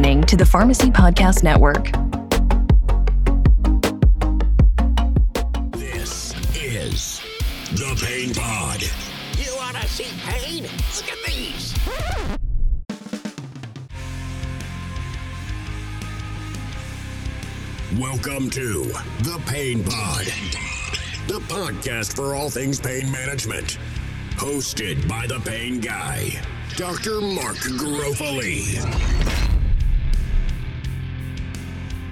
listening to the Pharmacy Podcast Network. This is the Pain Pod. You want to see pain? Look at these. Welcome to the Pain Pod, the podcast for all things pain management. Hosted by the Pain Guy, Dr. Mark Garofoli.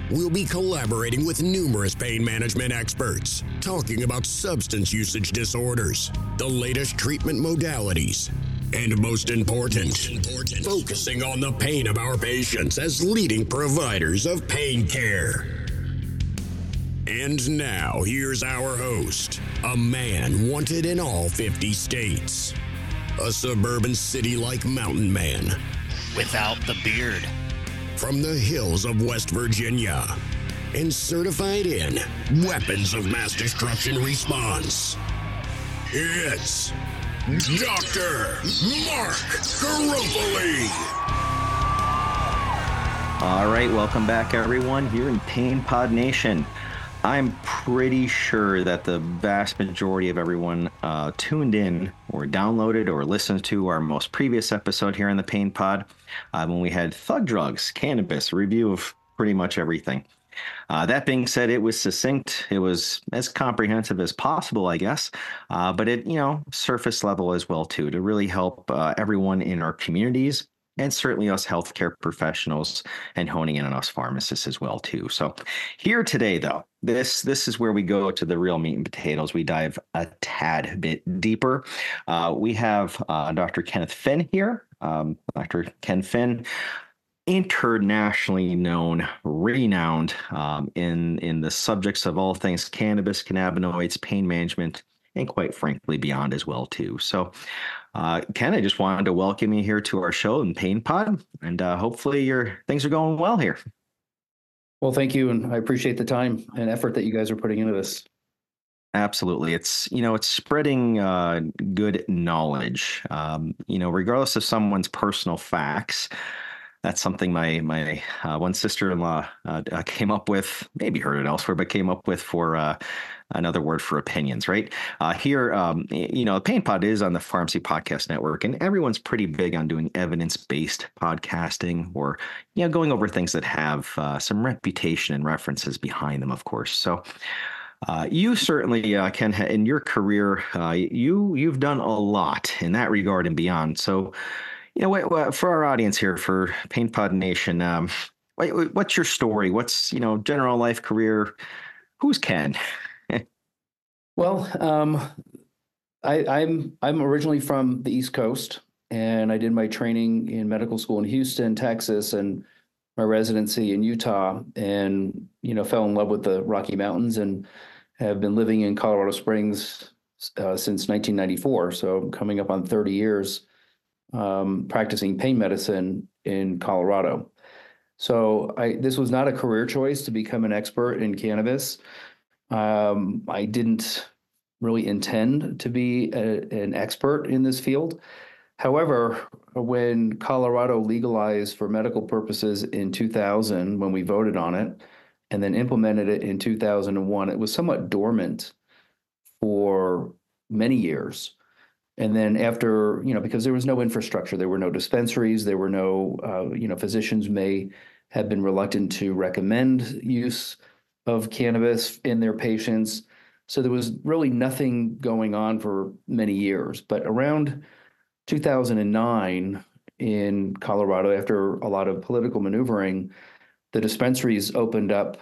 We'll be collaborating with numerous pain management experts, talking about substance usage disorders, the latest treatment modalities, and most important, focusing on the pain of our patients as leading providers of pain care. And now, here's our host, a man wanted in all 50 states, a suburban city like mountain man Without the beard. From the hills of West Virginia and certified in weapons of mass destruction response. It's Dr. Mark Garofoli. All right, welcome back, everyone, here in Pain Pod Nation. I'm pretty sure that the vast majority of everyone uh, tuned in or downloaded or listened to our most previous episode here on the Pain Pod uh, when we had thug drugs, cannabis, review of pretty much everything. Uh, that being said, it was succinct. It was as comprehensive as possible, I guess, uh, but it, you know, surface level as well too, to really help uh, everyone in our communities and certainly us healthcare professionals and honing in on us pharmacists as well too. So here today, though, this this is where we go to the real meat and potatoes. We dive a tad bit deeper. Uh, we have uh, Dr. Kenneth Finn here. Um, Dr. Ken Finn internationally known, renowned um, in in the subjects of all things cannabis, cannabinoids, pain management, and quite frankly beyond as well too. So, uh, Ken, I just wanted to welcome you here to our show in Pain Pod, and uh, hopefully your things are going well here. Well, thank you, and I appreciate the time and effort that you guys are putting into this. Absolutely, it's you know it's spreading uh, good knowledge. Um, you know, regardless of someone's personal facts. That's something my my uh, one sister-in-law uh, uh, came up with. Maybe heard it elsewhere, but came up with for uh, another word for opinions. Right uh, here, um, you know, Pain Pod is on the Pharmacy Podcast Network, and everyone's pretty big on doing evidence-based podcasting, or you know, going over things that have uh, some reputation and references behind them, of course. So. Uh, you certainly, uh, Ken, ha- in your career, uh, you you've done a lot in that regard and beyond. So, you know, what, for our audience here, for Pain Pod Nation, um, what, what's your story? What's you know, general life, career? Who's Ken? Well, um, I, I'm I'm originally from the East Coast, and I did my training in medical school in Houston, Texas, and my residency in Utah, and you know, fell in love with the Rocky Mountains, and have been living in Colorado Springs uh, since 1994. So coming up on 30 years, um, practicing pain medicine in Colorado. So I this was not a career choice to become an expert in cannabis. Um, I didn't really intend to be a, an expert in this field. However, when Colorado legalized for medical purposes in 2000, when we voted on it, and then implemented it in 2001, it was somewhat dormant for many years. And then after, you know, because there was no infrastructure, there were no dispensaries, there were no, uh, you know, physicians may have been reluctant to recommend use of cannabis in their patients. So there was really nothing going on for many years. But around 2009 in Colorado, after a lot of political maneuvering, the dispensaries opened up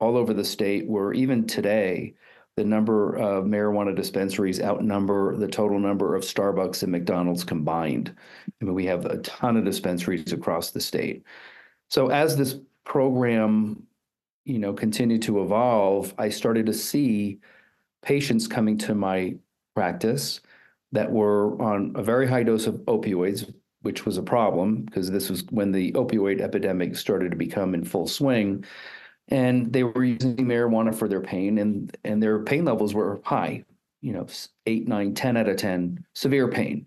all over the state, where even today, the number of marijuana dispensaries outnumber the total number of Starbucks and McDonald's combined. I mean, we have a ton of dispensaries across the state. So as this program, you know, continued to evolve, I started to see patients coming to my practice that were on a very high dose of opioids, which was a problem because this was when the opioid epidemic started to become in full swing. And they were using marijuana for their pain, and, and their pain levels were high, you know, eight, nine, 10 out of 10, severe pain.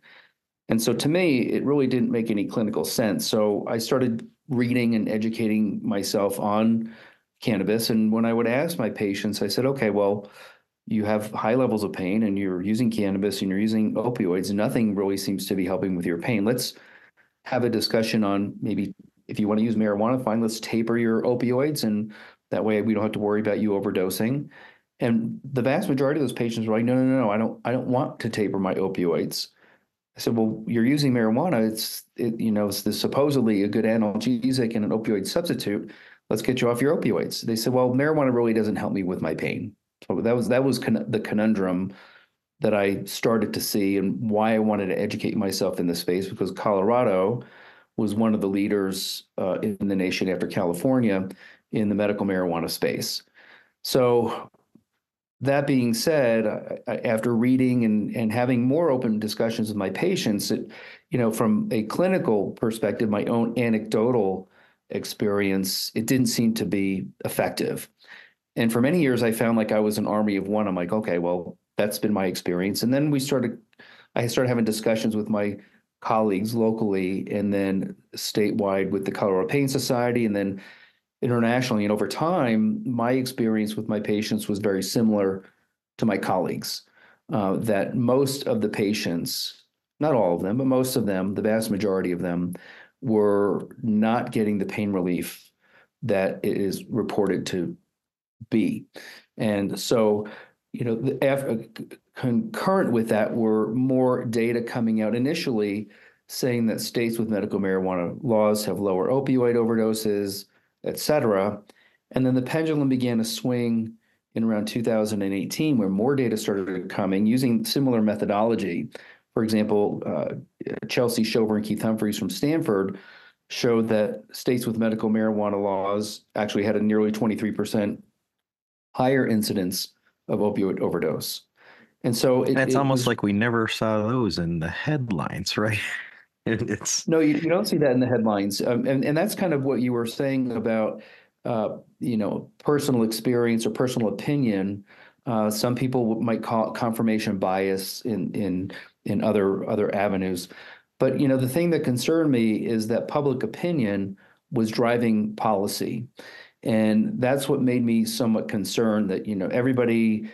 And so to me, it really didn't make any clinical sense. So I started reading and educating myself on cannabis. And when I would ask my patients, I said, okay, well, you have high levels of pain and you're using cannabis and you're using opioids. Nothing really seems to be helping with your pain. Let's have a discussion on maybe if you want to use marijuana, fine, let's taper your opioids. And that way we don't have to worry about you overdosing. And the vast majority of those patients were like, no, no, no, no, I don't, I don't want to taper my opioids. I said, well, you're using marijuana. It's, it, you know, it's the supposedly a good analgesic and an opioid substitute. Let's get you off your opioids. They said, well, marijuana really doesn't help me with my pain. So that was that was con- the conundrum that I started to see and why I wanted to educate myself in this space because Colorado was one of the leaders uh, in the nation after California in the medical marijuana space. So that being said, I, after reading and, and having more open discussions with my patients, it, you know, from a clinical perspective, my own anecdotal experience, it didn't seem to be effective. And for many years, I found like I was an army of one. I'm like, okay, well, that's been my experience. And then we started, I started having discussions with my colleagues locally and then statewide with the Colorado Pain Society and then internationally. And over time, my experience with my patients was very similar to my colleagues. Uh, that most of the patients, not all of them, but most of them, the vast majority of them, were not getting the pain relief that it is reported to be. And so, you know, the, after, uh, concurrent with that were more data coming out initially saying that states with medical marijuana laws have lower opioid overdoses, et cetera. And then the pendulum began to swing in around 2018, where more data started coming using similar methodology. For example, uh, Chelsea Shover and Keith Humphreys from Stanford showed that states with medical marijuana laws actually had a nearly 23% higher incidence of opioid overdose. And so it, it's it almost was, like we never saw those in the headlines, right? it's no, you, you don't see that in the headlines, um, and and that's kind of what you were saying about, uh, you know, personal experience or personal opinion. Uh, some people might call it confirmation bias in in in other other avenues, but you know, the thing that concerned me is that public opinion was driving policy, and that's what made me somewhat concerned that you know everybody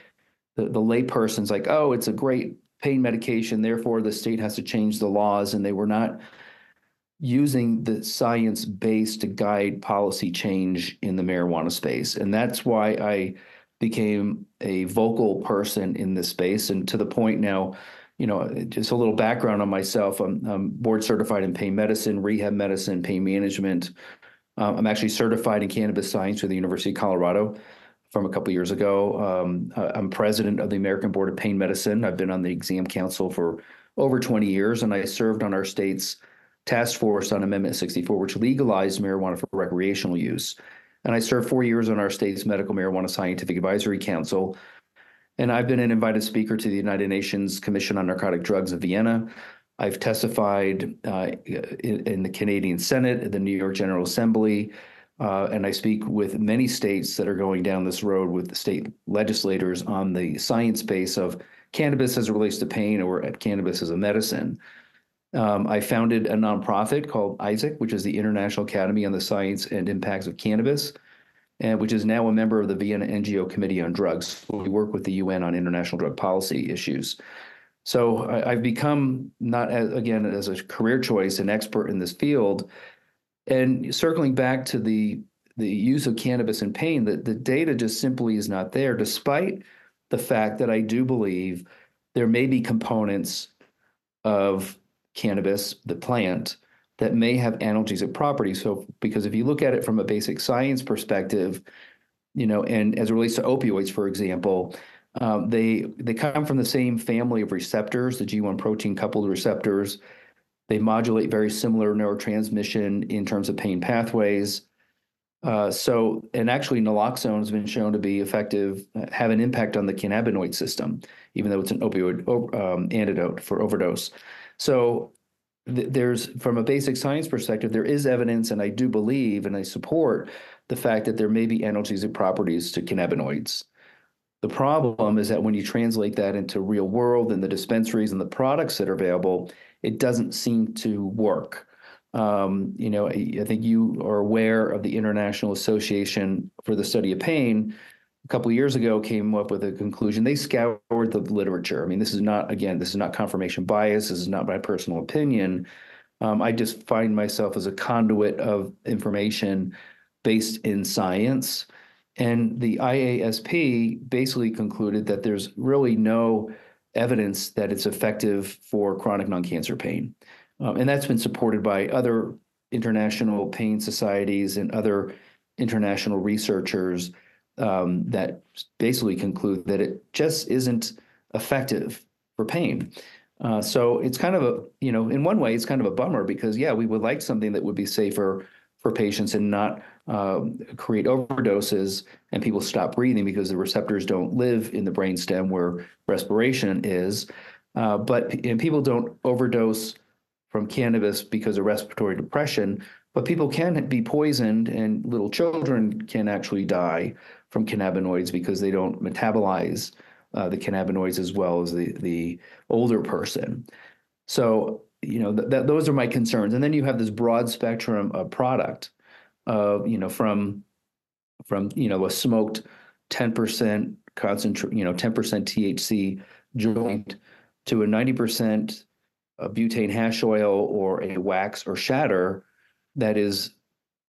the, the layperson's like oh it's a great pain medication therefore the state has to change the laws and they were not using the science base to guide policy change in the marijuana space. And that's why i became a vocal person in this space. And to the point now you know just a little background on myself i'm, I'm board certified in pain medicine rehab medicine pain management um, I'm actually certified in cannabis science through the University of Colorado from a couple years ago. Um, I'm president of the American Board of Pain Medicine. I've been on the exam council for over 20 years, and I served on our state's task force on Amendment 64, which legalized marijuana for recreational use. And I served four years on our state's Medical Marijuana Scientific Advisory Council. And I've been an invited speaker to the United Nations Commission on Narcotic Drugs in Vienna. I've testified uh, in, in, the Canadian Senate, the New York General Assembly, uh, and I speak with many states that are going down this road with the state legislators on the science base of cannabis as it relates to pain or cannabis as a medicine. Um, I founded a nonprofit called ISAAC, which is the International Academy on the Science and Impacts of Cannabis, and which is now a member of the Vienna NGO Committee on Drugs. We work with the UN on international drug policy issues. So I, have become not as, again as a career choice an expert in this field. And circling back to the the use of cannabis in pain, that the data just simply is not there, despite the fact that I do believe there may be components of cannabis, the plant, that may have analgesic properties. So, because if you look at it from a basic science perspective, you know, and as it relates to opioids, for example, um, they they come from the same family of receptors, the G1 protein coupled receptors. They modulate very similar neurotransmission in terms of pain pathways. Uh, so, and actually, naloxone has been shown to be effective, have an impact on the cannabinoid system, even though it's an opioid um, antidote for overdose. So, th- there's from a basic science perspective, there is evidence, and I do believe and I support the fact that there may be analgesic properties to cannabinoids. The problem is that when you translate that into real world and the dispensaries and the products that are available, it doesn't seem to work. Um, you know, I, I think you are aware of the International Association for the Study of Pain. A couple of years ago, came up with a conclusion. They scoured the literature. I mean, this is not again, this is not confirmation bias. This is not my personal opinion. Um, I just find myself as a conduit of information based in science. And the IASP basically concluded that there's really no evidence that it's effective for chronic non-cancer pain. Um, and that's been supported by other international pain societies and other international researchers um, that basically conclude that it just isn't effective for pain. Uh, so it's kind of a, you know, in one way, it's kind of a bummer because, yeah, we would like something that would be safer for patients and not um, create overdoses and people stop breathing because the receptors don't live in the brainstem where respiration is. Uh, but and people don't overdose from cannabis because of respiratory depression, but people can be poisoned and little children can actually die from cannabinoids because they don't metabolize uh, the cannabinoids as well as the the older person. So you know th- that those are my concerns. And then you have this broad spectrum of product, of you know from from you know a smoked ten percent concentrate, you know ten percent THC joint to a ninety percent butane hash oil or a wax or shatter that is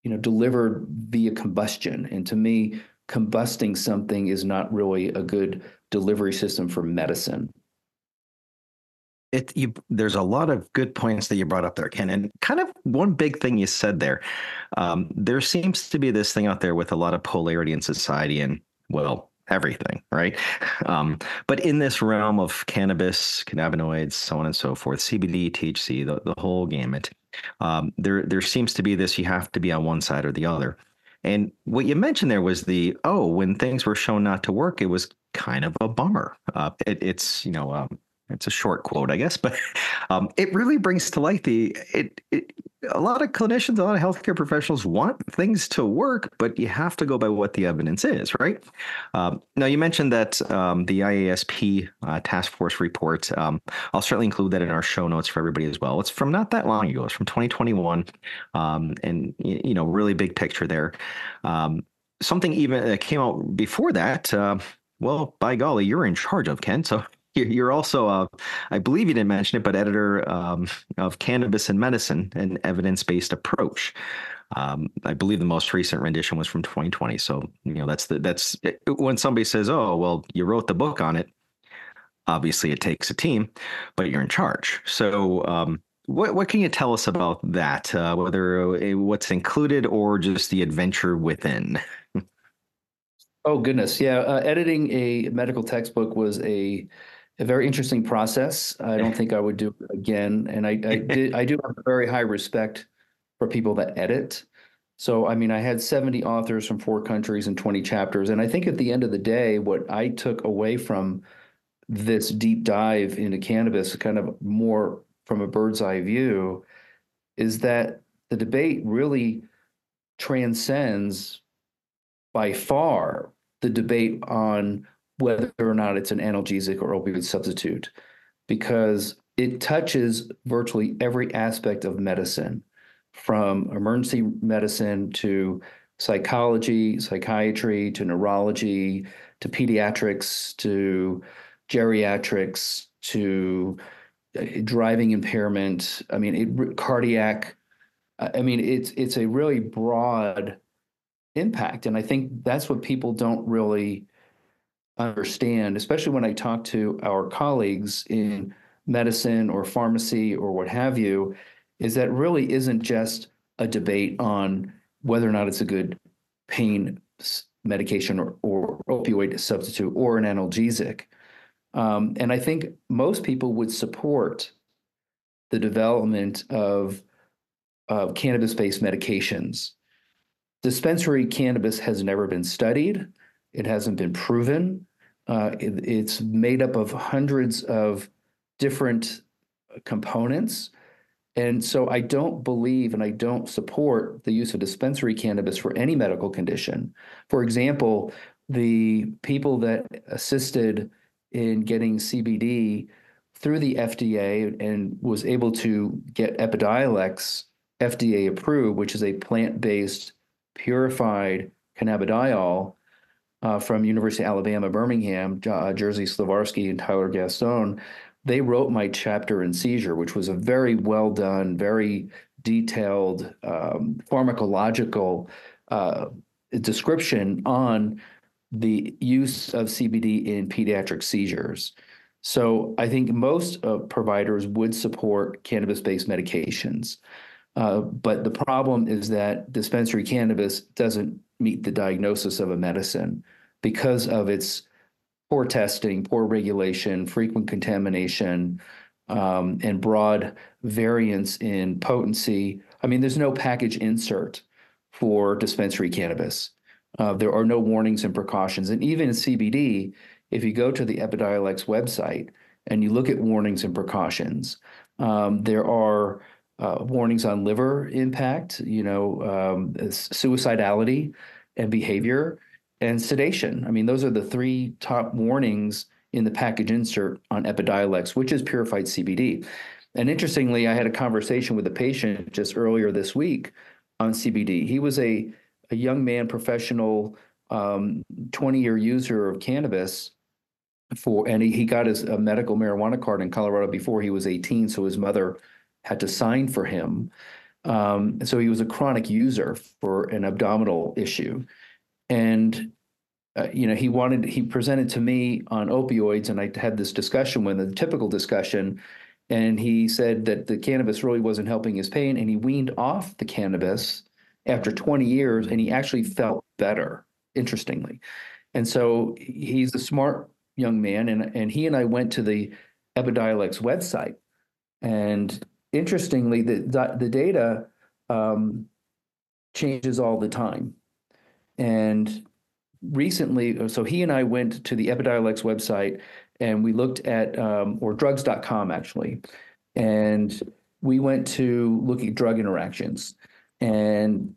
you know delivered via combustion. And to me, combusting something is not really a good delivery system for medicine. It you there's a lot of good points that you brought up there, Ken, and kind of one big thing you said there. Um, there seems to be this thing out there with a lot of polarity in society, and well, everything, right? Um, but in this realm of cannabis, cannabinoids, so on and so forth, CBD, THC, the, the whole gamut, um, there there seems to be this you have to be on one side or the other. And what you mentioned there was the oh, when things were shown not to work, it was kind of a bummer. Uh, it, it's you know um, it's a short quote, I guess, but um, it really brings to light the it, it. A lot of clinicians, a lot of healthcare professionals want things to work, but you have to go by what the evidence is, right? Um, now, you mentioned that um, the IASP uh, task force report. Um, I'll certainly include that in our show notes for everybody as well. It's from not that long ago. It's from 2021, um, and you know, really big picture there. Um, something even that came out before that. Uh, well, by golly, you're in charge of Ken. So you're also, uh, I believe you didn't mention it, but editor um, of Cannabis in Medicine, an evidence-based approach. Um, I believe the most recent rendition was from 2020. So you know that's the that's when somebody says, "Oh, well, you wrote the book on it." Obviously, it takes a team, but you're in charge. So, um, what what can you tell us about that? Uh, whether uh, what's included or just the adventure within? oh goodness, yeah. Uh, editing a medical textbook was a a very interesting process. I don't think I would do it again. And I, I did, I do have very high respect for people that edit. So, I mean, I had 70 authors from four countries and 20 chapters. And I think at the end of the day, what I took away from this deep dive into cannabis, kind of more from a bird's eye view, is that the debate really transcends by far the debate on whether or not it's an analgesic or opioid substitute, because it touches virtually every aspect of medicine, from emergency medicine to psychology, psychiatry, to neurology, to pediatrics, to geriatrics, to uh, driving impairment. I mean, it, cardiac. I mean, it's it's a really broad impact, and I think that's what people don't really understand, especially when I talk to our colleagues in medicine or pharmacy or what have you, is that really isn't just a debate on whether or not it's a good pain medication or, or opioid substitute or an analgesic. Um, and I think most people would support the development of, of cannabis based medications. Dispensary cannabis has never been studied. It hasn't been proven. Uh, it, it's made up of hundreds of different components. And so I don't believe and I don't support the use of dispensary cannabis for any medical condition. For example, the people that assisted in getting CBD through the FDA and was able to get Epidiolex FDA approved, which is a plant-based purified cannabidiol uh, from University of Alabama, Birmingham, uh, Jerzy Szaflarski and Tyler Gaston, they wrote my chapter in seizure, which was a very well done, very detailed um, pharmacological uh, description on the use of CBD in pediatric seizures. So I think most uh, providers would support cannabis-based medications. Uh, but the problem is that dispensary cannabis doesn't meet the diagnosis of a medicine because of its poor testing, poor regulation, frequent contamination, um, and broad variance in potency. I mean, there's no package insert for dispensary cannabis. Uh, there are no warnings and precautions. And even in CBD, if you go to the Epidiolex website and you look at warnings and precautions, um, there are uh, warnings on liver impact, you know, um, suicidality and behavior and sedation. I mean, those are the three top warnings in the package insert on Epidiolex, which is purified CBD. And interestingly, I had a conversation with a patient just earlier this week on CBD. He was a, a young man, professional, um, 20 year user of cannabis for, and he, he got his a medical marijuana card in Colorado before he was 18. So his mother had to sign for him. Um, so he was a chronic user for an abdominal issue. And uh, you know he wanted he presented to me on opioids and i had this discussion with him, a typical discussion. And he said that the cannabis really wasn't helping his pain and he weaned off the cannabis after 20 years and he actually felt better interestingly. And so he's a smart young man and, and he and i went to the epidiolex website and interestingly the, the data um, changes all the time and recently, so he and I went to the Epidiolex website and we looked at, um, or drugs.com actually, and we went to look at drug interactions. And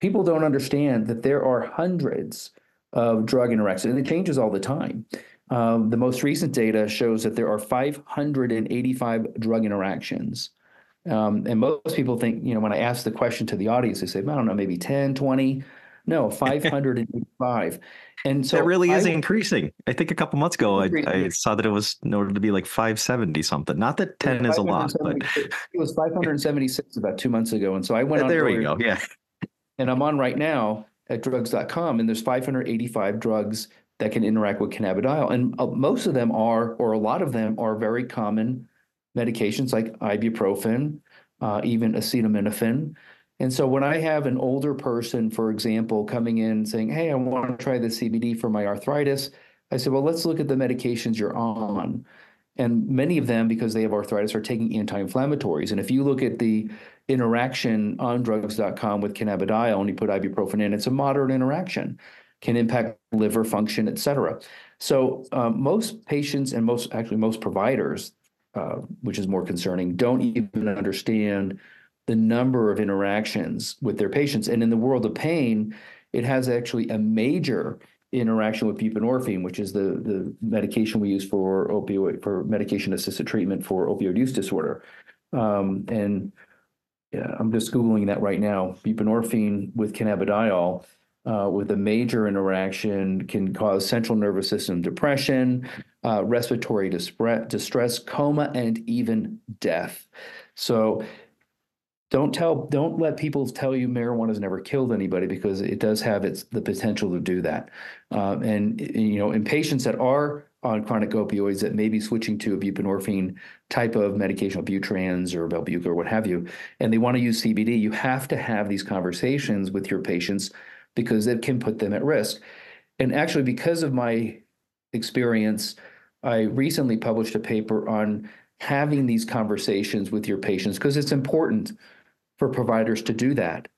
people don't understand that there are hundreds of drug interactions, and it changes all the time. Um, the most recent data shows that there are 585 drug interactions. Um, and most people think, you know, when I ask the question to the audience, they say, I don't know, maybe 10, 20. No, 585. and so it really is I, increasing. I think a couple months ago, I, I, saw that it was noted to be like 570 something. Not that 10 is a lot, but it was 576 about two months ago. And so I went on. There we go. Yeah. And I'm on right now at drugs.com, and there's 585 drugs that can interact with cannabidiol. And uh, most of them are, or a lot of them are very common medications like ibuprofen, uh, even acetaminophen. And so when I have an older person, for example, coming in saying, Hey, I want to try the CBD for my arthritis, I said, Well, let's look at the medications you're on. And many of them, because they have arthritis, are taking anti inflammatories. And if you look at the interaction on drugs.com with cannabidiol and you put ibuprofen in, it's a moderate interaction, can impact liver function, et cetera. So um, most patients and most, actually, most providers, uh, which is more concerning, don't even understand the number of interactions with their patients. And in the world of pain, it has actually a major interaction with buprenorphine, which is the, the medication we use for opioid for medication assisted treatment for opioid use disorder. Um, and yeah, I'm just googling that right now. Buprenorphine with cannabidiol. Uh, with a major interaction can cause central nervous system depression, uh, respiratory distress, coma, and even death. So don't tell don't let people tell you marijuana has never killed anybody because it does have its the potential to do that um, and you know in patients that are on chronic opioids that may be switching to a buprenorphine type of medication, Butrans or Belbuca or what have you, and they want to use CBD, you have to have these conversations with your patients because it can put them at risk. And actually, because of my experience, I recently published a paper on having these conversations with your patients because it's important for providers to do that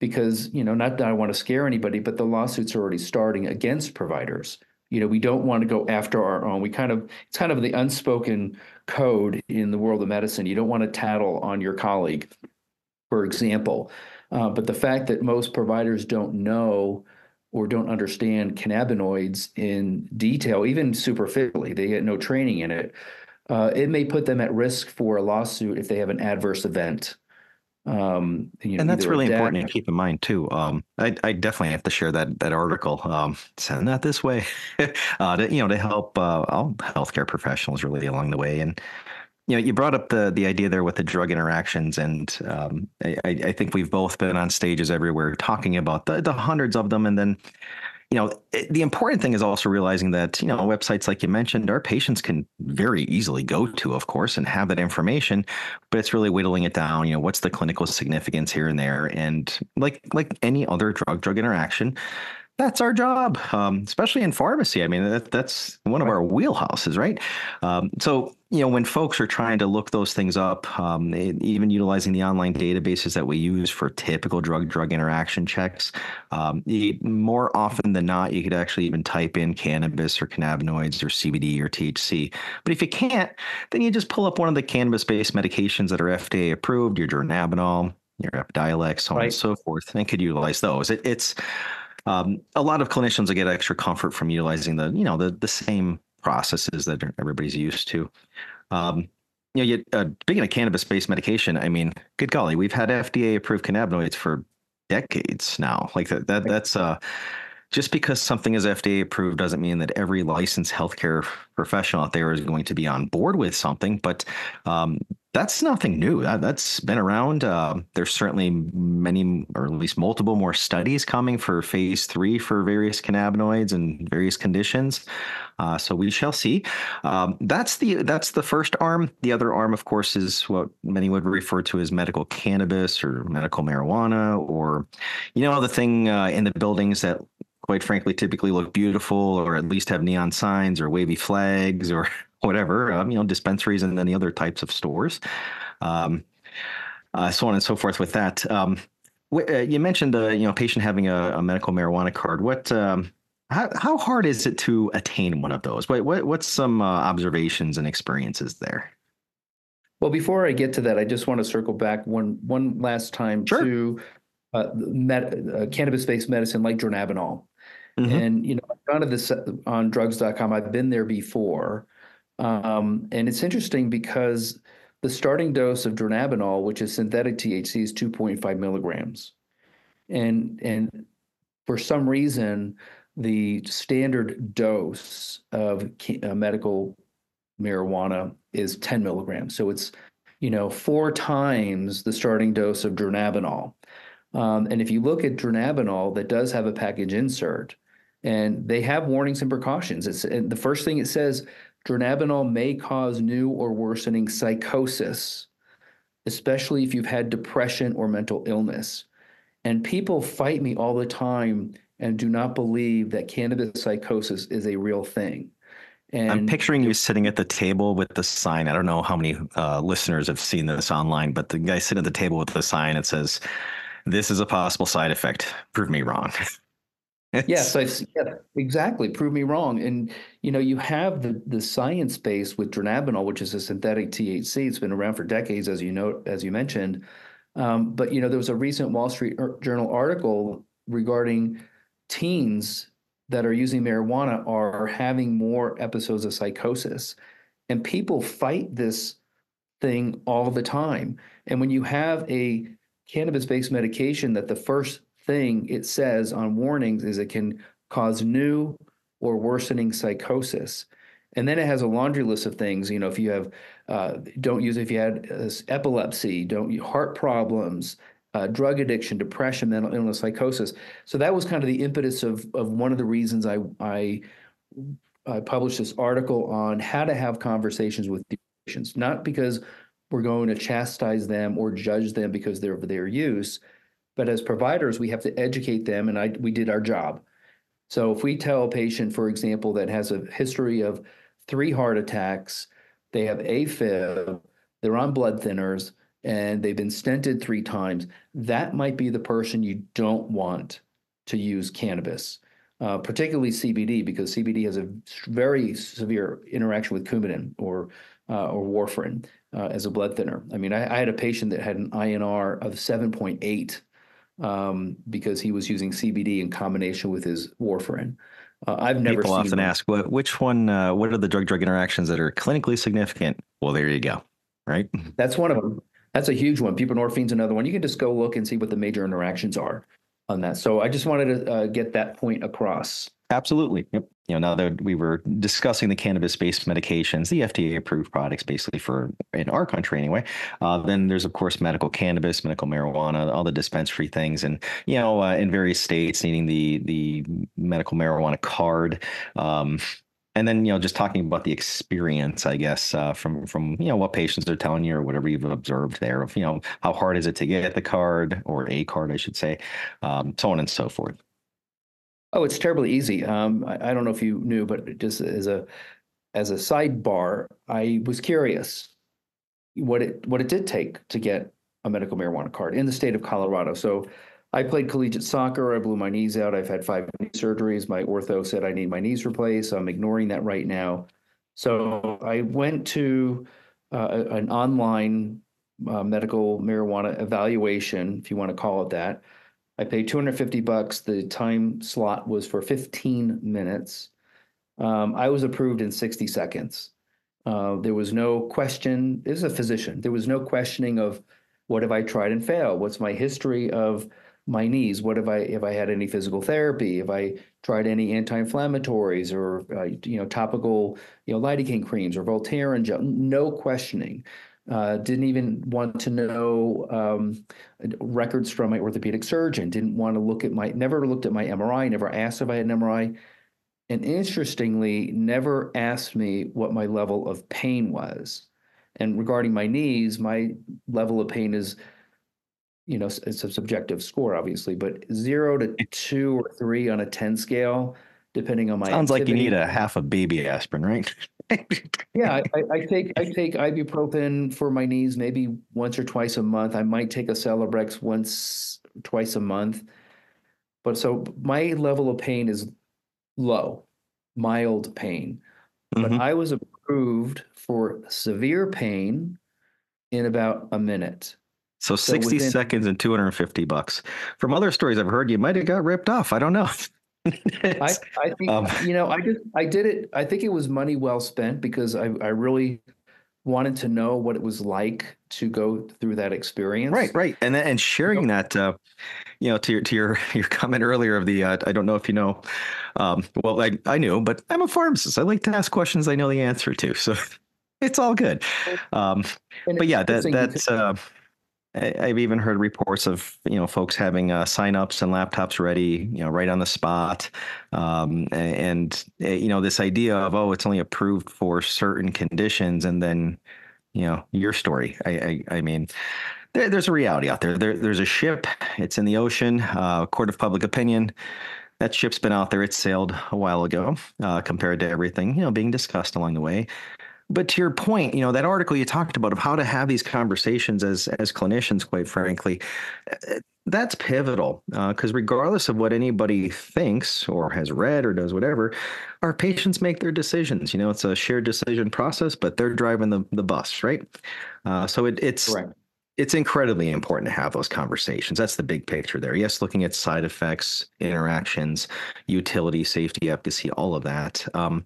because you know not that I want to scare anybody, but the lawsuits are already starting against providers. You know, we don't want to go after our own. We kind of it's kind of the unspoken code in the world of medicine. You don't want to tattle on your colleague, for example. Uh, but the fact that most providers don't know or don't understand cannabinoids in detail, even superficially, they get no training in it. Uh, it may put them at risk for a lawsuit if they have an adverse event Um, you know, and that's really important to keep in mind too. Um, I, I definitely have to share that that article. Um, send that this way, uh, to, you know, to help uh, all healthcare professionals really along the way. And you know, you brought up the the idea there with the drug interactions, and um, I, I think we've both been on stages everywhere talking about the the hundreds of them, and then you know, it, the important thing is also realizing that, you know, websites like you mentioned, our patients can very easily go to, of course, and have that information, but it's really whittling it down. You know, what's the clinical significance here and there? And like like any other drug drug interaction, that's our job, um, especially in pharmacy. I mean, that, that's one of our wheelhouses, right? Um, so, you know, when folks are trying to look those things up, um, even utilizing the online databases that we use for typical drug drug interaction checks, um, you, more often than not, you could actually even type in cannabis or cannabinoids or CBD or THC. But if you can't, then you just pull up one of the cannabis based medications that are FDA approved, your Dronabinol, your Epidiolex, so on Right. and so forth, and could utilize those. It, it's um, a lot of clinicians will get extra comfort from utilizing the you know the the same processes that everybody's used to. Um, you know, you, uh, speaking of cannabis-based medication, I mean, good golly, we've had FDA-approved cannabinoids for decades now. Like that, that that's uh, just because something is FDA approved doesn't mean that every licensed healthcare professional out there is going to be on board with something. But um, that's nothing new. That, that's been around. Uh, there's certainly many, or at least multiple more studies coming for phase three for various cannabinoids and various conditions. Uh, so we shall see. Um, that's the that's the first arm. The other arm, of course, is what many would refer to as medical cannabis or medical marijuana, or you know the thing uh, in the buildings that quite frankly typically look beautiful or at least have neon signs or wavy flags or whatever um, you know dispensaries and any other types of stores um, uh, so on and so forth with that um, wh- uh, you mentioned uh, you know patient having a, a medical marijuana card what um, how, how hard is it to attain one of those what, what what's some uh, observations and experiences there Well, before I get to that, I just want to circle back one one last time Sure. to uh, med- uh, cannabis-based medicine like dronabinol. Mhm. And you know, I've gone to this uh, on drugs.com. I've been there before, um, and it's interesting because the starting dose of dronabinol, which is synthetic THC, is 2.5 milligrams, and and for some reason, the standard dose of uh, medical marijuana is 10 milligrams. So it's, you know, four times the starting dose of dronabinol. Um, and if you look at dronabinol, that does have a package insert, and they have warnings and precautions. It's and the first thing it says: dronabinol may cause new or worsening psychosis, especially if you've had depression or mental illness. And people fight me all the time and do not believe that cannabis psychosis is a real thing. And I'm picturing you sitting at the table with the sign. I don't know how many uh, listeners have seen this online, but the guy sitting at the table with the sign it says, "This is a possible side effect. Prove me wrong." Yes, I've yeah, exactly. Prove me wrong. And you know, you have the the science base with dronabinol, which is a synthetic THC. It's been around for decades, as you know, as you mentioned. Um, but you know, there was a recent Wall Street Journal article regarding teens that are using marijuana are having more episodes of psychosis, and people fight this thing all the time. And when you have a cannabis-based medication that the first thing it says on warnings is it can cause new or worsening psychosis. And then it has a laundry list of things. You know, if you have, uh, don't use if you had uh, epilepsy, don't heart problems, uh, drug addiction, depression, mental illness, psychosis. So that was kind of the impetus of of one of the reasons I I, I published this article on how to have conversations with patients, not because we're going to chastise them or judge them because they're of their use, but as providers, we have to educate them, and I we did our job. So if we tell a patient, for example, that has a history of three heart attacks, they have AFib, they're on blood thinners, and they've been stented three times, that might be the person you don't want to use cannabis, uh, particularly CBD, because CBD has a very severe interaction with Coumadin or uh, or warfarin uh, as a blood thinner. I mean, I, I had a patient that had an INR of 7.8 um, because he was using CBD in combination with his warfarin. Uh, I've never People seen often one. ask, "What? Which one? Uh, what are the drug-drug interactions that are clinically significant?" Well, there you go. Right. That's one of them. that's a huge one. Buprenorphine's another one. You can just go look and see what the major interactions are on that. So I just wanted to uh, get that point across. Absolutely. Yep. You know, now that we were discussing the cannabis-based medications, the FDA-approved products, basically for in our country anyway. Uh, then there's of course medical cannabis, medical marijuana, all the dispensary things, and you know, uh, in various states needing the the medical marijuana card. Um, and then you know just talking about the experience i guess uh, from from you know what patients are telling you or whatever you've observed there of you know how hard is it to get the card or a card i should say um, so on and so forth oh it's terribly easy um, I, I, don't know if you knew but just as a as a sidebar i was curious what it what it did take to get a medical marijuana card in the state of colorado so I played collegiate soccer. I blew my knees out. I've had five knee surgeries. My ortho said I need my knees replaced. I'm ignoring that right now. So I went to uh, an online uh, medical marijuana evaluation, if you want to call it that. I paid 250 bucks. The time slot was for 15 minutes. Um, I was approved in 60 seconds. Uh, there was no question. This is a physician. There was no questioning of what have I tried and failed? What's my history of my knees? What have I if I had any physical therapy? Have I tried any anti-inflammatories or uh, you know topical you know lidocaine creams or Voltaren gel? No questioning. Uh, didn't even want to know um, records from my orthopedic surgeon. Didn't want to look at my never looked at my MRI. Never asked if I had an MRI. And interestingly, never asked me what my level of pain was. And regarding my knees, my level of pain is you know, it's a subjective score, obviously, but zero to two or three on a 10 scale, depending on my. Sounds activity. like you need a half a baby aspirin, right? yeah, I, I, take I take ibuprofen for my knees maybe once or twice a month. I might take a Celebrex once, twice a month. But so my level of pain is low, mild pain. Mm-hmm. But I was approved for severe pain in about a minute. So, so 60 within, seconds and 250 bucks. From other stories I've heard, you might have got ripped off. I don't know. I, I think, um, you know, I just, I did it. I think it was money well spent because I, I really wanted to know what it was like to go through that experience. Right, right. And and sharing that, uh, you know, to your, to your, your comment earlier of the, uh, I don't know if you know, um, well, I, I knew, but I'm a pharmacist. I like to ask questions I know the answer to. So it's all good. Um, but yeah, that, that's, uh, I've even heard reports of you know folks having uh, signups and laptops ready, you know, right on the spot, um, and, eh, you know this idea of oh, it's only approved for certain conditions, and then you know your story. I I, I mean, there, there's a reality out there. there. There's a ship. It's in the ocean. Uh, court of public opinion. That ship's been out there. It sailed a while ago, uh, compared to everything you know being discussed along the way but to your point, you know, that article you talked about of how to have these conversations as as clinicians, quite frankly, eh, that's pivotal because uh, regardless of what anybody thinks or has read or does whatever, our patients make their decisions. You know, it's a shared decision process, but they're driving the the bus, right? Uh, so it, it's. Correct. It's incredibly important to have those conversations. That's the big picture there. Yes, looking at side effects, interactions, utility, safety, efficacy, all of that. Um,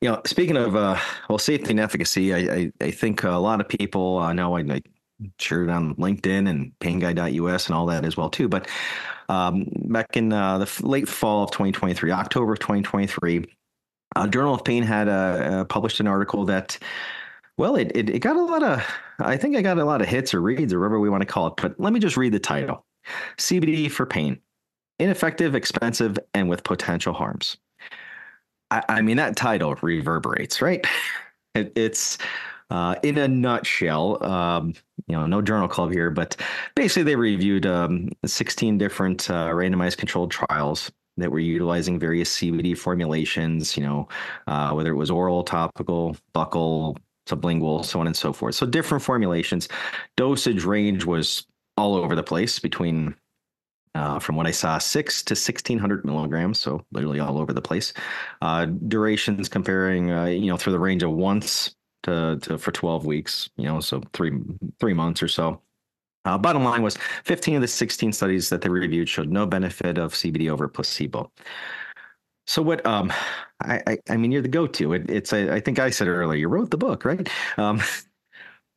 you know, speaking of uh, well, safety and efficacy, I, I, I think a lot of people uh, know I, I shared on LinkedIn and painguy.us and all that as well too. But um, back in uh, the late fall of 2023, October of 2023, uh, Journal of Pain had uh, uh, published an article that, well, it, it, it got a lot of, I think I got a lot of hits or reads or whatever we want to call it. But let me just read the title: CBD for pain, ineffective, expensive, and with potential harms. I, I mean, that title reverberates, right? It, it's uh, in a nutshell, um, you know, no journal club here, but basically they reviewed um, 16 different uh, randomized controlled trials that were utilizing various CBD formulations, you know, uh, whether it was oral, topical, buccal, sublingual, so on and so forth. So different formulations. Dosage range was all over the place between uh, from what I saw, six to 1600 milligrams, so literally all over the place. Uh, durations comparing, uh, you know, through the range of once to, to for 12 weeks, you know, so three three months or so. Uh, bottom line was 15 of the 16 studies that they reviewed showed no benefit of CBD over placebo. So what? Um, I, I, I mean, you're the go-to. It, it's I, I think I said earlier. You wrote the book, right? Um,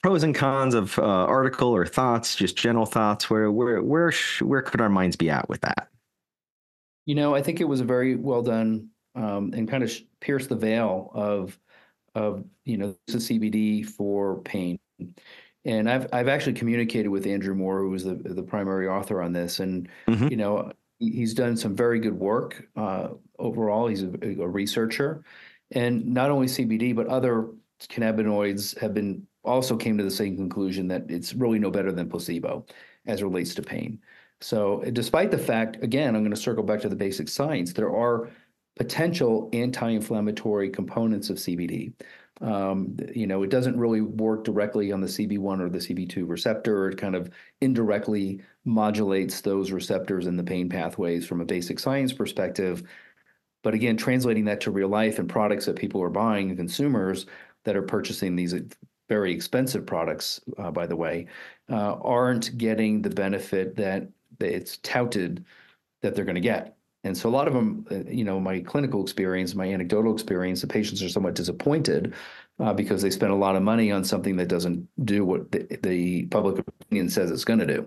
pros and cons of uh, article or thoughts, just general thoughts. Where where where sh- where could our minds be at with that? You know, I think it was a very well done um, and kind of sh- pierced the veil of of you know the CBD for pain. And I've I've actually communicated with Andrew Moore, who was the the primary author on this, and Mhm. you know he's done some very good work uh, overall. He's a, a researcher, and not only CBD but other cannabinoids have been also came to the same conclusion that it's really no better than placebo as relates to pain. So, despite the fact, again, I'm going to circle back to the basic science. There are potential anti-inflammatory components of CBD. Um, you know, it doesn't really work directly on the CB1 or the CB2 receptor. It kind of indirectly modulates those receptors in the pain pathways from a basic science perspective. But again, translating that to real life and products that people are buying consumers that are purchasing these very expensive products, uh, by the way, uh, aren't getting the benefit that, it's touted that they're going to get. And so a lot of them, uh, you know, my clinical experience, my anecdotal experience, the patients are somewhat disappointed uh, because they spend a lot of money on something that doesn't do what the, the public opinion says it's going to do.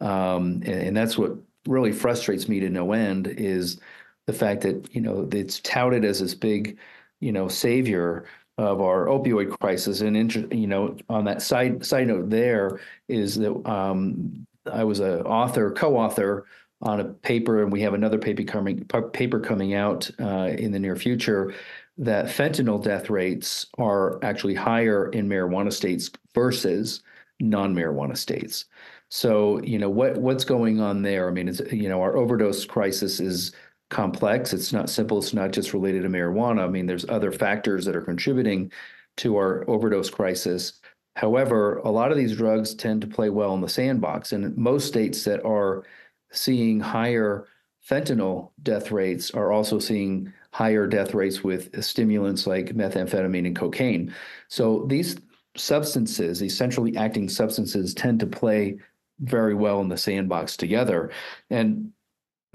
Um, and, and that's what really frustrates me to no end is the fact that, you know, it's touted as this big, you know, savior of our opioid crisis. And, inter- you know, on that side, side note there is that um, I was a author, co-author on a paper, and we have another paper coming paper coming out uh, in the near future that fentanyl death rates are actually higher in marijuana states versus non-marijuana states. So you know what what's going on there? I mean, it's you know our overdose crisis is complex. It's not simple. It's not just related to marijuana. I mean, there's other factors that are contributing to our overdose crisis. However, a lot of these drugs tend to play well in the sandbox, and most states that are seeing higher fentanyl death rates are also seeing higher death rates with stimulants like methamphetamine and cocaine. So these substances, these centrally acting substances, tend to play very well in the sandbox together. And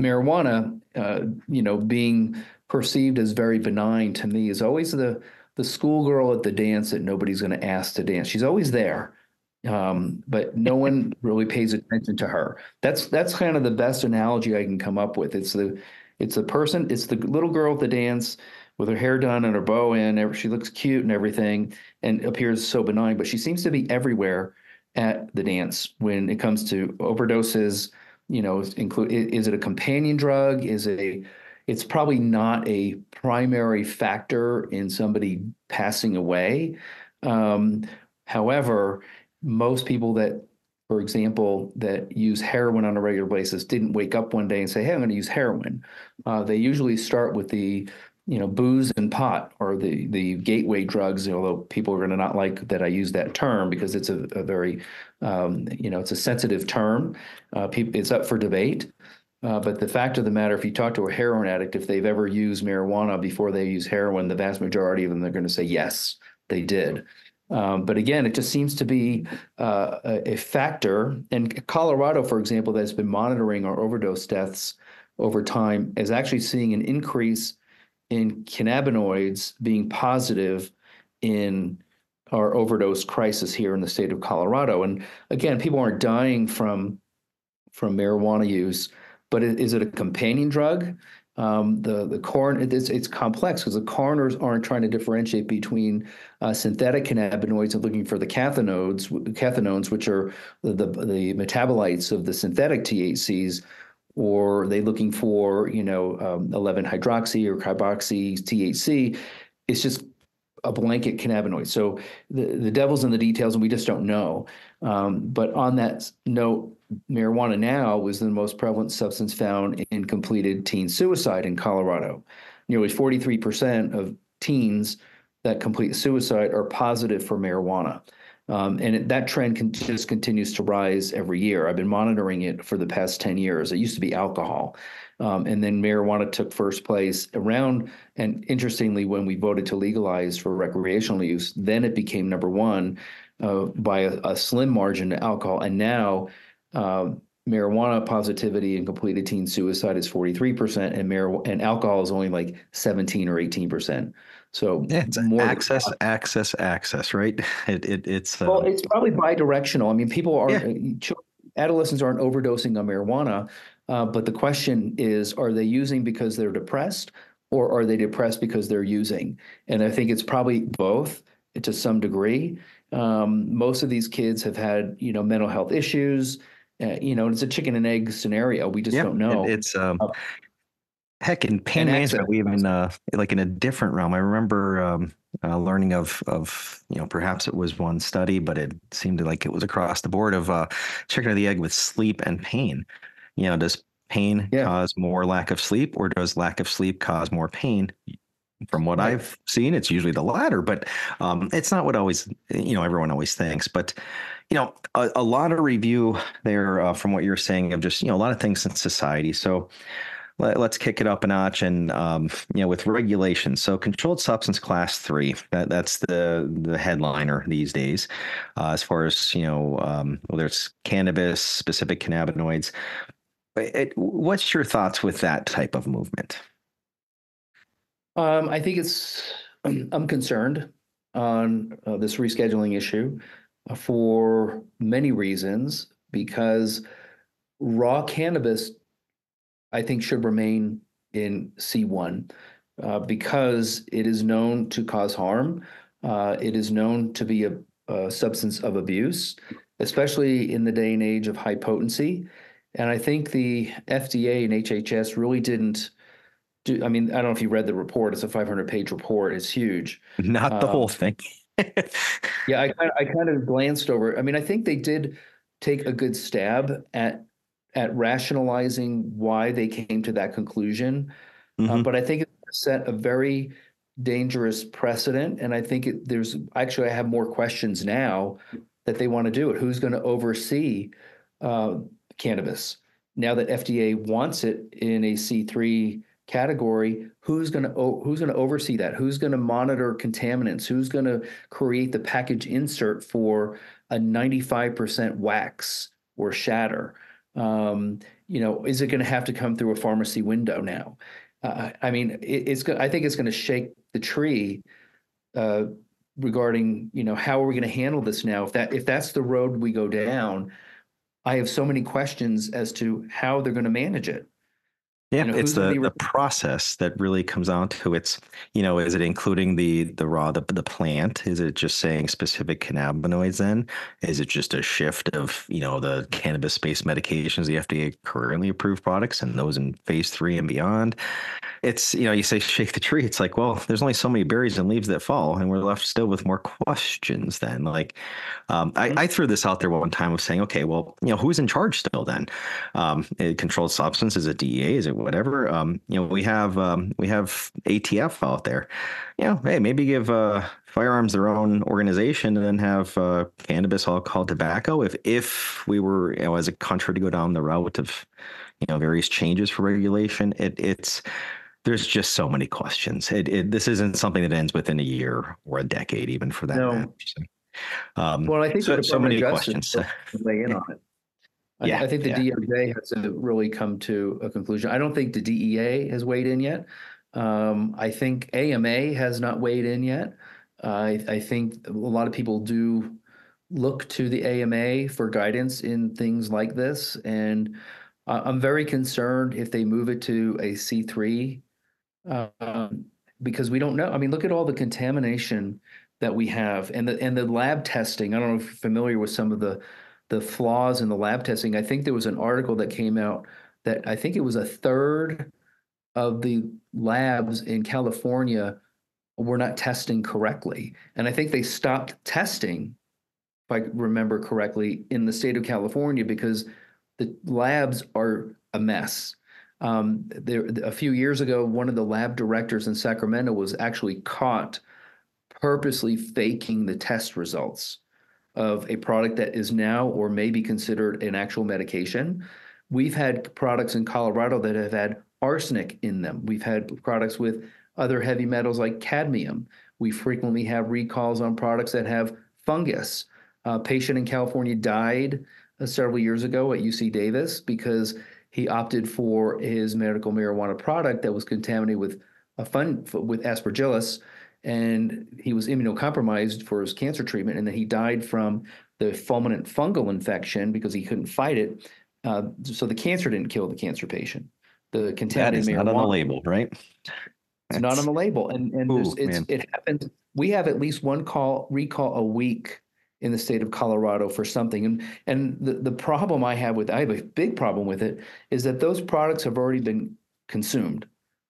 marijuana, uh, you know, being perceived as very benign to me is always the the schoolgirl at the dance that nobody's going to ask to dance. She's always there um, but no one really pays attention to her. That's that's kind of the best analogy I can come up with. It's the it's the person, it's the little girl at the dance with her hair done and her bow in. She looks cute and everything, and appears so benign, but she seems to be everywhere at the dance when it comes to overdoses. You know, include is it a companion drug? Is it a it's probably not a primary factor in somebody passing away. Um, however, most people that, for example, that use heroin on a regular basis didn't wake up one day and say, "Hey, I'm going to use heroin." Uh, they usually start with the you know booze and pot or the the gateway drugs although people are going to not like that i use that term because it's a, a very um, you know it's a sensitive term. Uh, it's up for debate. Uh, but the fact of the matter if you talk to a heroin addict if they've ever used marijuana before they use heroin the vast majority of them they're going to say yes they did. Um, but again, it just seems to be uh, a factor. And Colorado, for example, that's been monitoring our overdose deaths over time, is actually seeing an increase in cannabinoids being positive in our overdose crisis here in the state of Colorado. And again, people aren't dying from from marijuana use, but is it a companion drug? Um, the the corn it's it's complex because the coroners aren't trying to differentiate between uh, synthetic cannabinoids and looking for the cathinodes cathinones, which are the, the the metabolites of the synthetic THCs, or are they looking for you know um, 11 hydroxy or carboxy THC? It's just a blanket cannabinoid. So the, the devil's in the details, and we just don't know. Um, but on that note, marijuana now was the most prevalent substance found in completed teen suicide in Colorado. Nearly 43% of teens that complete suicide are positive for marijuana. Um, and that trend can, just continues to rise every year. I've been monitoring it for the past 10 years. It used to be alcohol. Um, and then marijuana took first place around. And interestingly, when we voted to legalize for recreational use, then it became number one uh, by a, a, slim margin to alcohol. And now uh, marijuana positivity and completed teen suicide is 43% and mar- and alcohol is only like 17 or 18%. So Yeah, it's more access, access, access, right? It, it it's well, um, it's probably bi-directional. I mean, people are Yeah. uh, adolescents aren't overdosing on marijuana, uh, but the question is, are they using because they're depressed, or are they depressed because they're using? And I think it's probably both to some degree. Um, most of these kids have had, you know, mental health issues. Uh, you know, it's a chicken and egg scenario. We just yeah, don't know. it's um, heck in pain management. We even uh, like in a different realm. I remember um, uh, learning of of you know perhaps it was one study, but it seemed like it was across the board of uh, chicken or the egg with sleep and pain. You know, does pain Yeah. cause more lack of sleep, or does lack of sleep cause more pain? From what Right. I've seen, it's usually the latter, but um, it's not what always you know everyone always thinks. But you know, a, a lot of review there uh, from what you're saying of just you know a lot of things in society. So let, us kick it up a notch and um, you know with regulations. So controlled substance class three that, that's the the headliner these days uh, as far as you know um, whether it's cannabis specific cannabinoids. It, what's your thoughts with that type of movement? Um, I think it's, I'm concerned on uh, this rescheduling issue uh, for many reasons because raw cannabis, I think, should remain in C1 uh, because it is known to cause harm. Uh, it is known to be a, a substance of abuse, especially in the day and age of high potency. And I think the FDA and HHS really didn't do, I mean, I don't know if you read the report. It's a 500 page report. It's huge. not the Um, whole thing Yeah, I I kind of glanced over. it. I mean, I think they did take a good stab at at rationalizing why they came to that conclusion. Uh, Mhm. but I think it set a very dangerous precedent, and I think it, there's actually I have more questions now that they want to do it. Who's going to oversee uh, cannabis now that FDA wants it in a C three category? Who's going to who's going to oversee that? Who's going to monitor contaminants? Who's going to create the package insert for a ninety five percent wax or shatter? Um, you know, is it going to have to come through a pharmacy window now? Uh, I mean, it, it's. I think it's going to shake the tree uh, regarding you know how are we going to handle this now? If that if that's the road we go down, I have so many questions as to how they're going to manage it. Yeah, know, it's the, the process that really comes down to it's, you know, is it including the the raw the, the plant? Is it just saying specific cannabinoids then? Is it just a shift of, you know, the cannabis based medications, the FDA currently approved products and those in phase three and beyond? It's, you know, you say shake the tree. It's like, well, there's only so many berries and leaves that fall, and we're left still with more questions then. Like um, I, I threw this out there one time of saying, okay, well, you know, who's in charge still then? Um, controlled substance is it DEA? Is it whatever? Um, you know, we have um, we have ATF out there. You know, hey, maybe give uh, firearms their own organization and then have uh, cannabis, alcohol, tobacco. If if we were, you know, as a country to go down the route of, you know, various changes for regulation, it it's there's just so many questions. It, it this isn't something that ends within a year or a decade, even for that No. matter. So, um, Well, I think so, so many questions. weigh in on it. I, Yeah, I think the yeah. DOJ has to really come to a conclusion. I don't think the DEA has weighed in yet. Um, I think AMA has not weighed in yet. I, I think a lot of people do look to the AMA for guidance in things like this, and I'm very concerned if they move it to a C3 um, because we don't know. I mean, look at all the contamination that we have, and the and the lab testing. I don't know if you're familiar with some of the the flaws in the lab testing. I think there was an article that came out that I think it was a third of the labs in California were not testing correctly, and I think they stopped testing, if I remember correctly, in the state of California because the labs are a mess. Um, there, a few years ago, one of the lab directors in Sacramento was actually caught purposely faking the test results of a product that is now or may be considered an actual medication. We've had products in Colorado that have had arsenic in them. We've had products with other heavy metals like cadmium. We frequently have recalls on products that have fungus. A patient in California died uh, several years ago at UC Davis because he opted for his medical marijuana product that was contaminated with a fun with aspergillus, and he was immunocompromised for his cancer treatment, and then he died from the fulminant fungal infection because he couldn't fight it. Uh, so the cancer didn't kill the cancer patient. The That contaminated is not on the label, right? it's not on the label, and and Ooh, it's it happens. We have at least one call recall a week in the state of Colorado for something, and and the the problem I have with I have a big problem with it is that those products have already been consumed,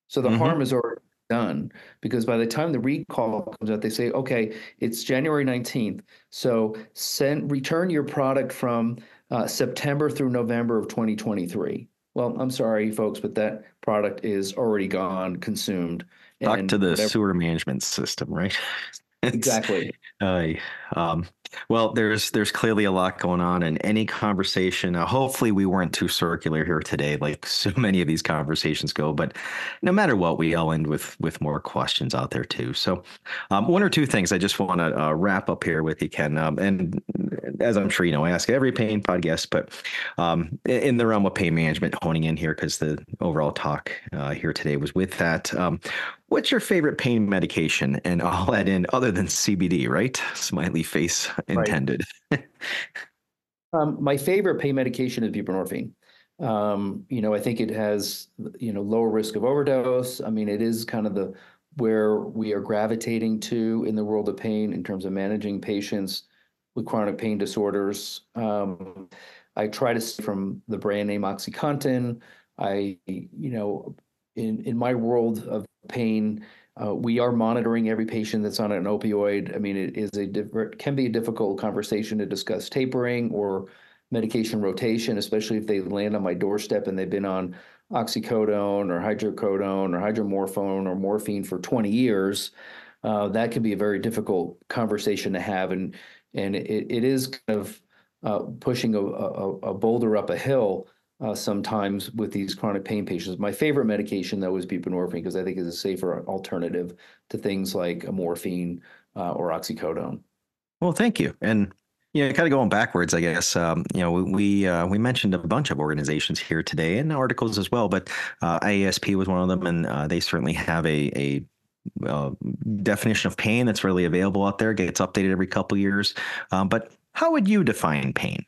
so the Mhm. harm is already done because by the time the recall comes out, they say, okay, it's January nineteenth, so send return your product from uh, September through November of 2023. Well, I'm sorry, folks, but that product is already gone, consumed. Talk to the whatever- sewer management system, right? Exactly. Aye. um, well, there's there's clearly a lot going on, in any conversation. Uh, hopefully, we weren't too circular here today, like so many of these conversations go. But no matter what, we all end with with more questions out there too. So, um, one or two things I just want to uh, wrap up here with you, Ken. Um, and as I'm sure you know, I ask every pain podcast, but um, in the realm of pain management, honing in here because the overall talk uh, here today was with that. Um, What's your favorite pain medication? And I'll add in other than CBD, right? Smiley face intended. Um, my favorite pain medication is buprenorphine. Um, you know, I think it has, you know, lower risk of overdose. I mean, it is kind of the where we are gravitating to in the world of pain in terms of managing patients with chronic pain disorders. Um, I try to stay from the brand name OxyContin. I, you know, in in my world of pain, uh, we are monitoring every patient that's on an opioid. I mean, it is a can be a difficult conversation to discuss tapering or medication rotation, especially if they land on my doorstep and they've been on oxycodone or hydrocodone or hydromorphone or morphine for 20 years. Uh, that can be a very difficult conversation to have, and and it, it is kind of uh, pushing a, a, a boulder up a hill uh, sometimes with these chronic pain patients. My favorite medication, though, is buprenorphine because I think it's a safer alternative to things like morphine uh, or oxycodone. Well, thank you. And you know, kind of going backwards, I guess. Um, you know, we we, uh, we mentioned a bunch of organizations here today and articles as well, but uh, IASP was one of them, and uh, they certainly have a a uh, definition of pain that's really available out there. Gets updated every couple years. Um, but how would you define pain?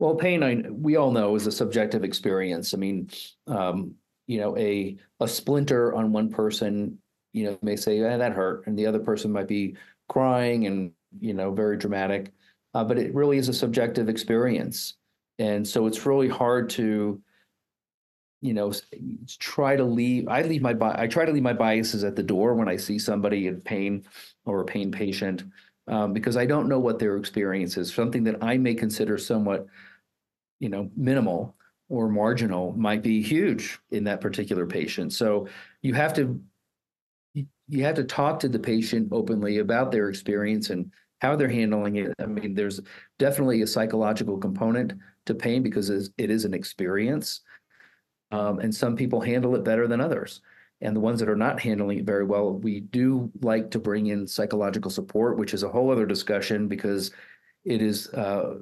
Well, pain, I, we all know, is a subjective experience. I mean, um, you know, a a splinter on one person, you know, may say, eh, that hurt, and the other person might be crying and you know, very dramatic. Uh, but it really is a subjective experience, and so it's really hard to, you know, try to leave. I leave my I try to leave my biases at the door when I see somebody in pain or a pain patient. Um, because I don't know what their experience is. Something that I may consider somewhat you know, minimal or marginal might be huge in that particular patient. So you have to you- have to talk to the patient openly about their experience and how they're handling it. I mean, there's definitely a psychological component to pain because it is an experience. Um, and some people handle it better than others. And the ones that are not handling it very well, we do like to bring in psychological support, which is a whole other discussion because it is uh,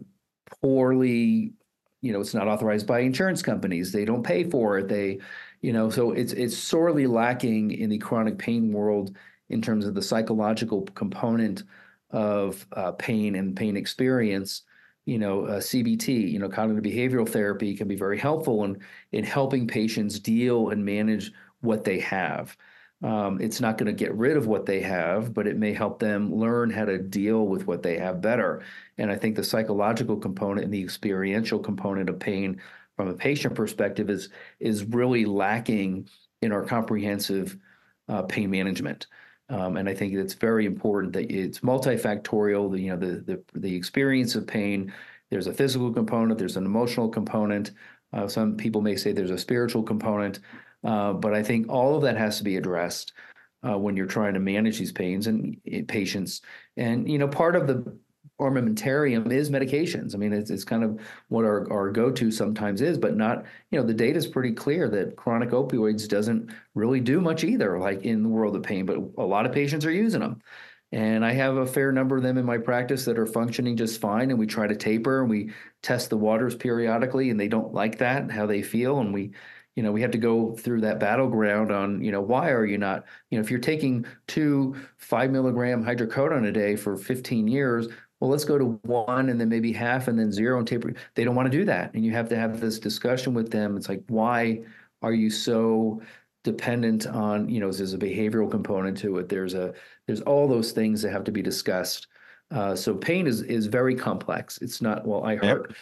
poorly you know, it's not authorized by insurance companies. They don't pay for it. They, you know, so it's it's sorely lacking in the chronic pain world in terms of the psychological component of uh, pain and pain experience. You know, uh, CBT, you know, cognitive behavioral therapy can be very helpful in in helping patients deal and manage what they have. Um, it's not going to get rid of what they have, but it may help them learn how to deal with what they have better. And I think the psychological component and the experiential component of pain from a patient perspective is is really lacking in our comprehensive uh, pain management. Um, and I think it's very important that it's multifactorial. The, you know, the, the the experience of pain. There's a physical component. There's an emotional component. Uh, some people may say there's a spiritual component. Uh, but I think all of that has to be addressed uh, when you're trying to manage these pains and uh, patients. And you know, part of the armamentarium is medications. I mean, it's, it's kind of what our, our go-to sometimes is, but not, you know, the data is pretty clear that chronic opioids doesn't really do much either, like in the world of pain, but a lot of patients are using them. And I have a fair number of them in my practice that are functioning just fine. And we try to taper and we test the waters periodically, and they don't like that, how they feel. And we, you know, we have to go through that battleground on, you know, why are you not, you know, if you're taking two five milligram hydrocodone a day for 15 years, well, let's go to one and then maybe half and then zero and taper. They don't want to do that. And you have to have this discussion with them. It's like, why are you so dependent on you know there's a behavioral component to it there's a there's all those things that have to be discussed uh, so pain is is very complex it's not well i hurt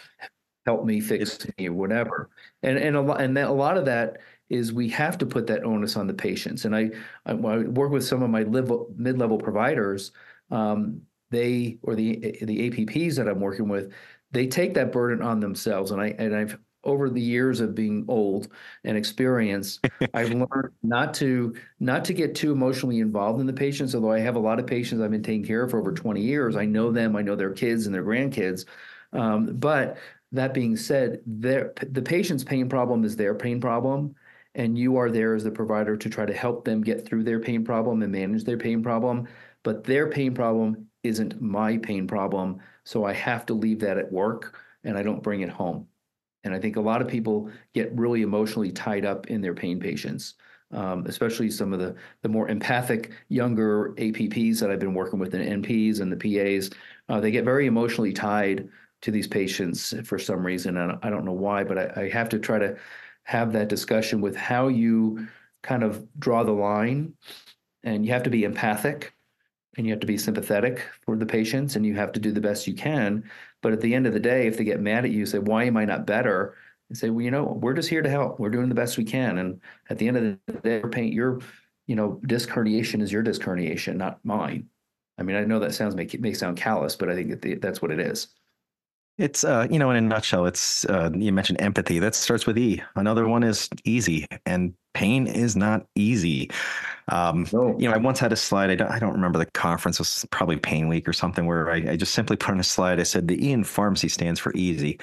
help me fix me or whatever and and a lot and that, a lot of that is we have to put that onus on the patients and i i, I work with some of my mid-level providers um, they or the the apps that i'm working with they take that burden on themselves and i and i've over the years of being old and experienced I've learned not to not to get too emotionally involved in the patients. Although I have a lot of patients I've been taking care of for over 20 years, I know them, I know their kids and their grandkids. Um, but that being said, their the patient's pain problem is their pain problem, and you are there as the provider to try to help them get through their pain problem and manage their pain problem. But their pain problem isn't my pain problem, so I have to leave that at work and I don't bring it home. And I think a lot of people get really emotionally tied up in their pain patients, um, especially some of the the more empathic younger APPs that I've been working with, and NPs and the PAs. Uh, they get very emotionally tied to these patients for some reason, and I don't know why, but I, I have to try to have that discussion with how you kind of draw the line, and you have to be empathic and you have to be sympathetic for the patients and you have to do the best you can but at the end of the day, if they get mad at you, say, why am I not better? And say, well, you know, we're just here to help. We're doing the best we can. And at the end of the day, paint your, you know, disc herniation is your disc herniation, not mine. I mean, I know that sounds make may sound callous, but I think that that's what it is. It's uh, you know, in a nutshell, it's uh, you mentioned empathy. That starts with E. Another one is easy, and pain is not easy. Um, no. You know, I once had a slide. I don't, I don't remember the conference. It was probably Pain Week or something, where I, I just simply put on a slide. I said the E in pharmacy stands for easy.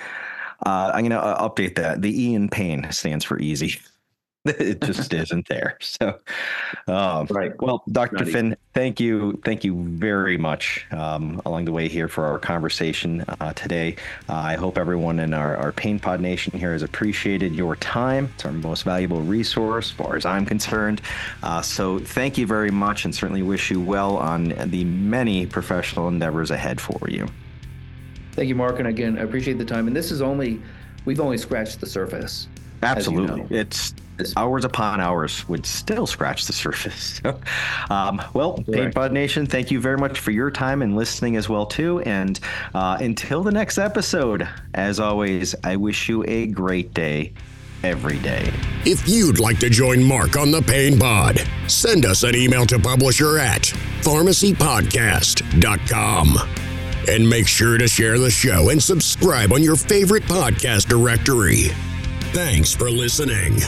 Uh, I'm going to update that. The E in pain stands for easy. it just isn't there. So, um, right. Well, Dr. Finn, thank you, thank you very much um, along the way here for our conversation uh, today. Uh, I hope everyone in our, our Pain Pod Nation here has appreciated your time. It's our most valuable resource, as far as I'm concerned. Uh, so, thank you very much, and certainly wish you well on the many professional endeavors ahead for you. Thank you, Mark, and again, I appreciate the time. And this is only we've only scratched the surface. Absolutely, you know. it's hours upon hours would still scratch the surface. um, well, Pain Pod Nation, thank you very much for your time and listening as well too. And uh, until the next episode, as always, I wish you a great day every day. If you'd like to join Mark on the Pain Pod, send us an email to publisher at pharmacypodcast.com. And make sure to share the show and subscribe on your favorite podcast directory. Thanks for listening.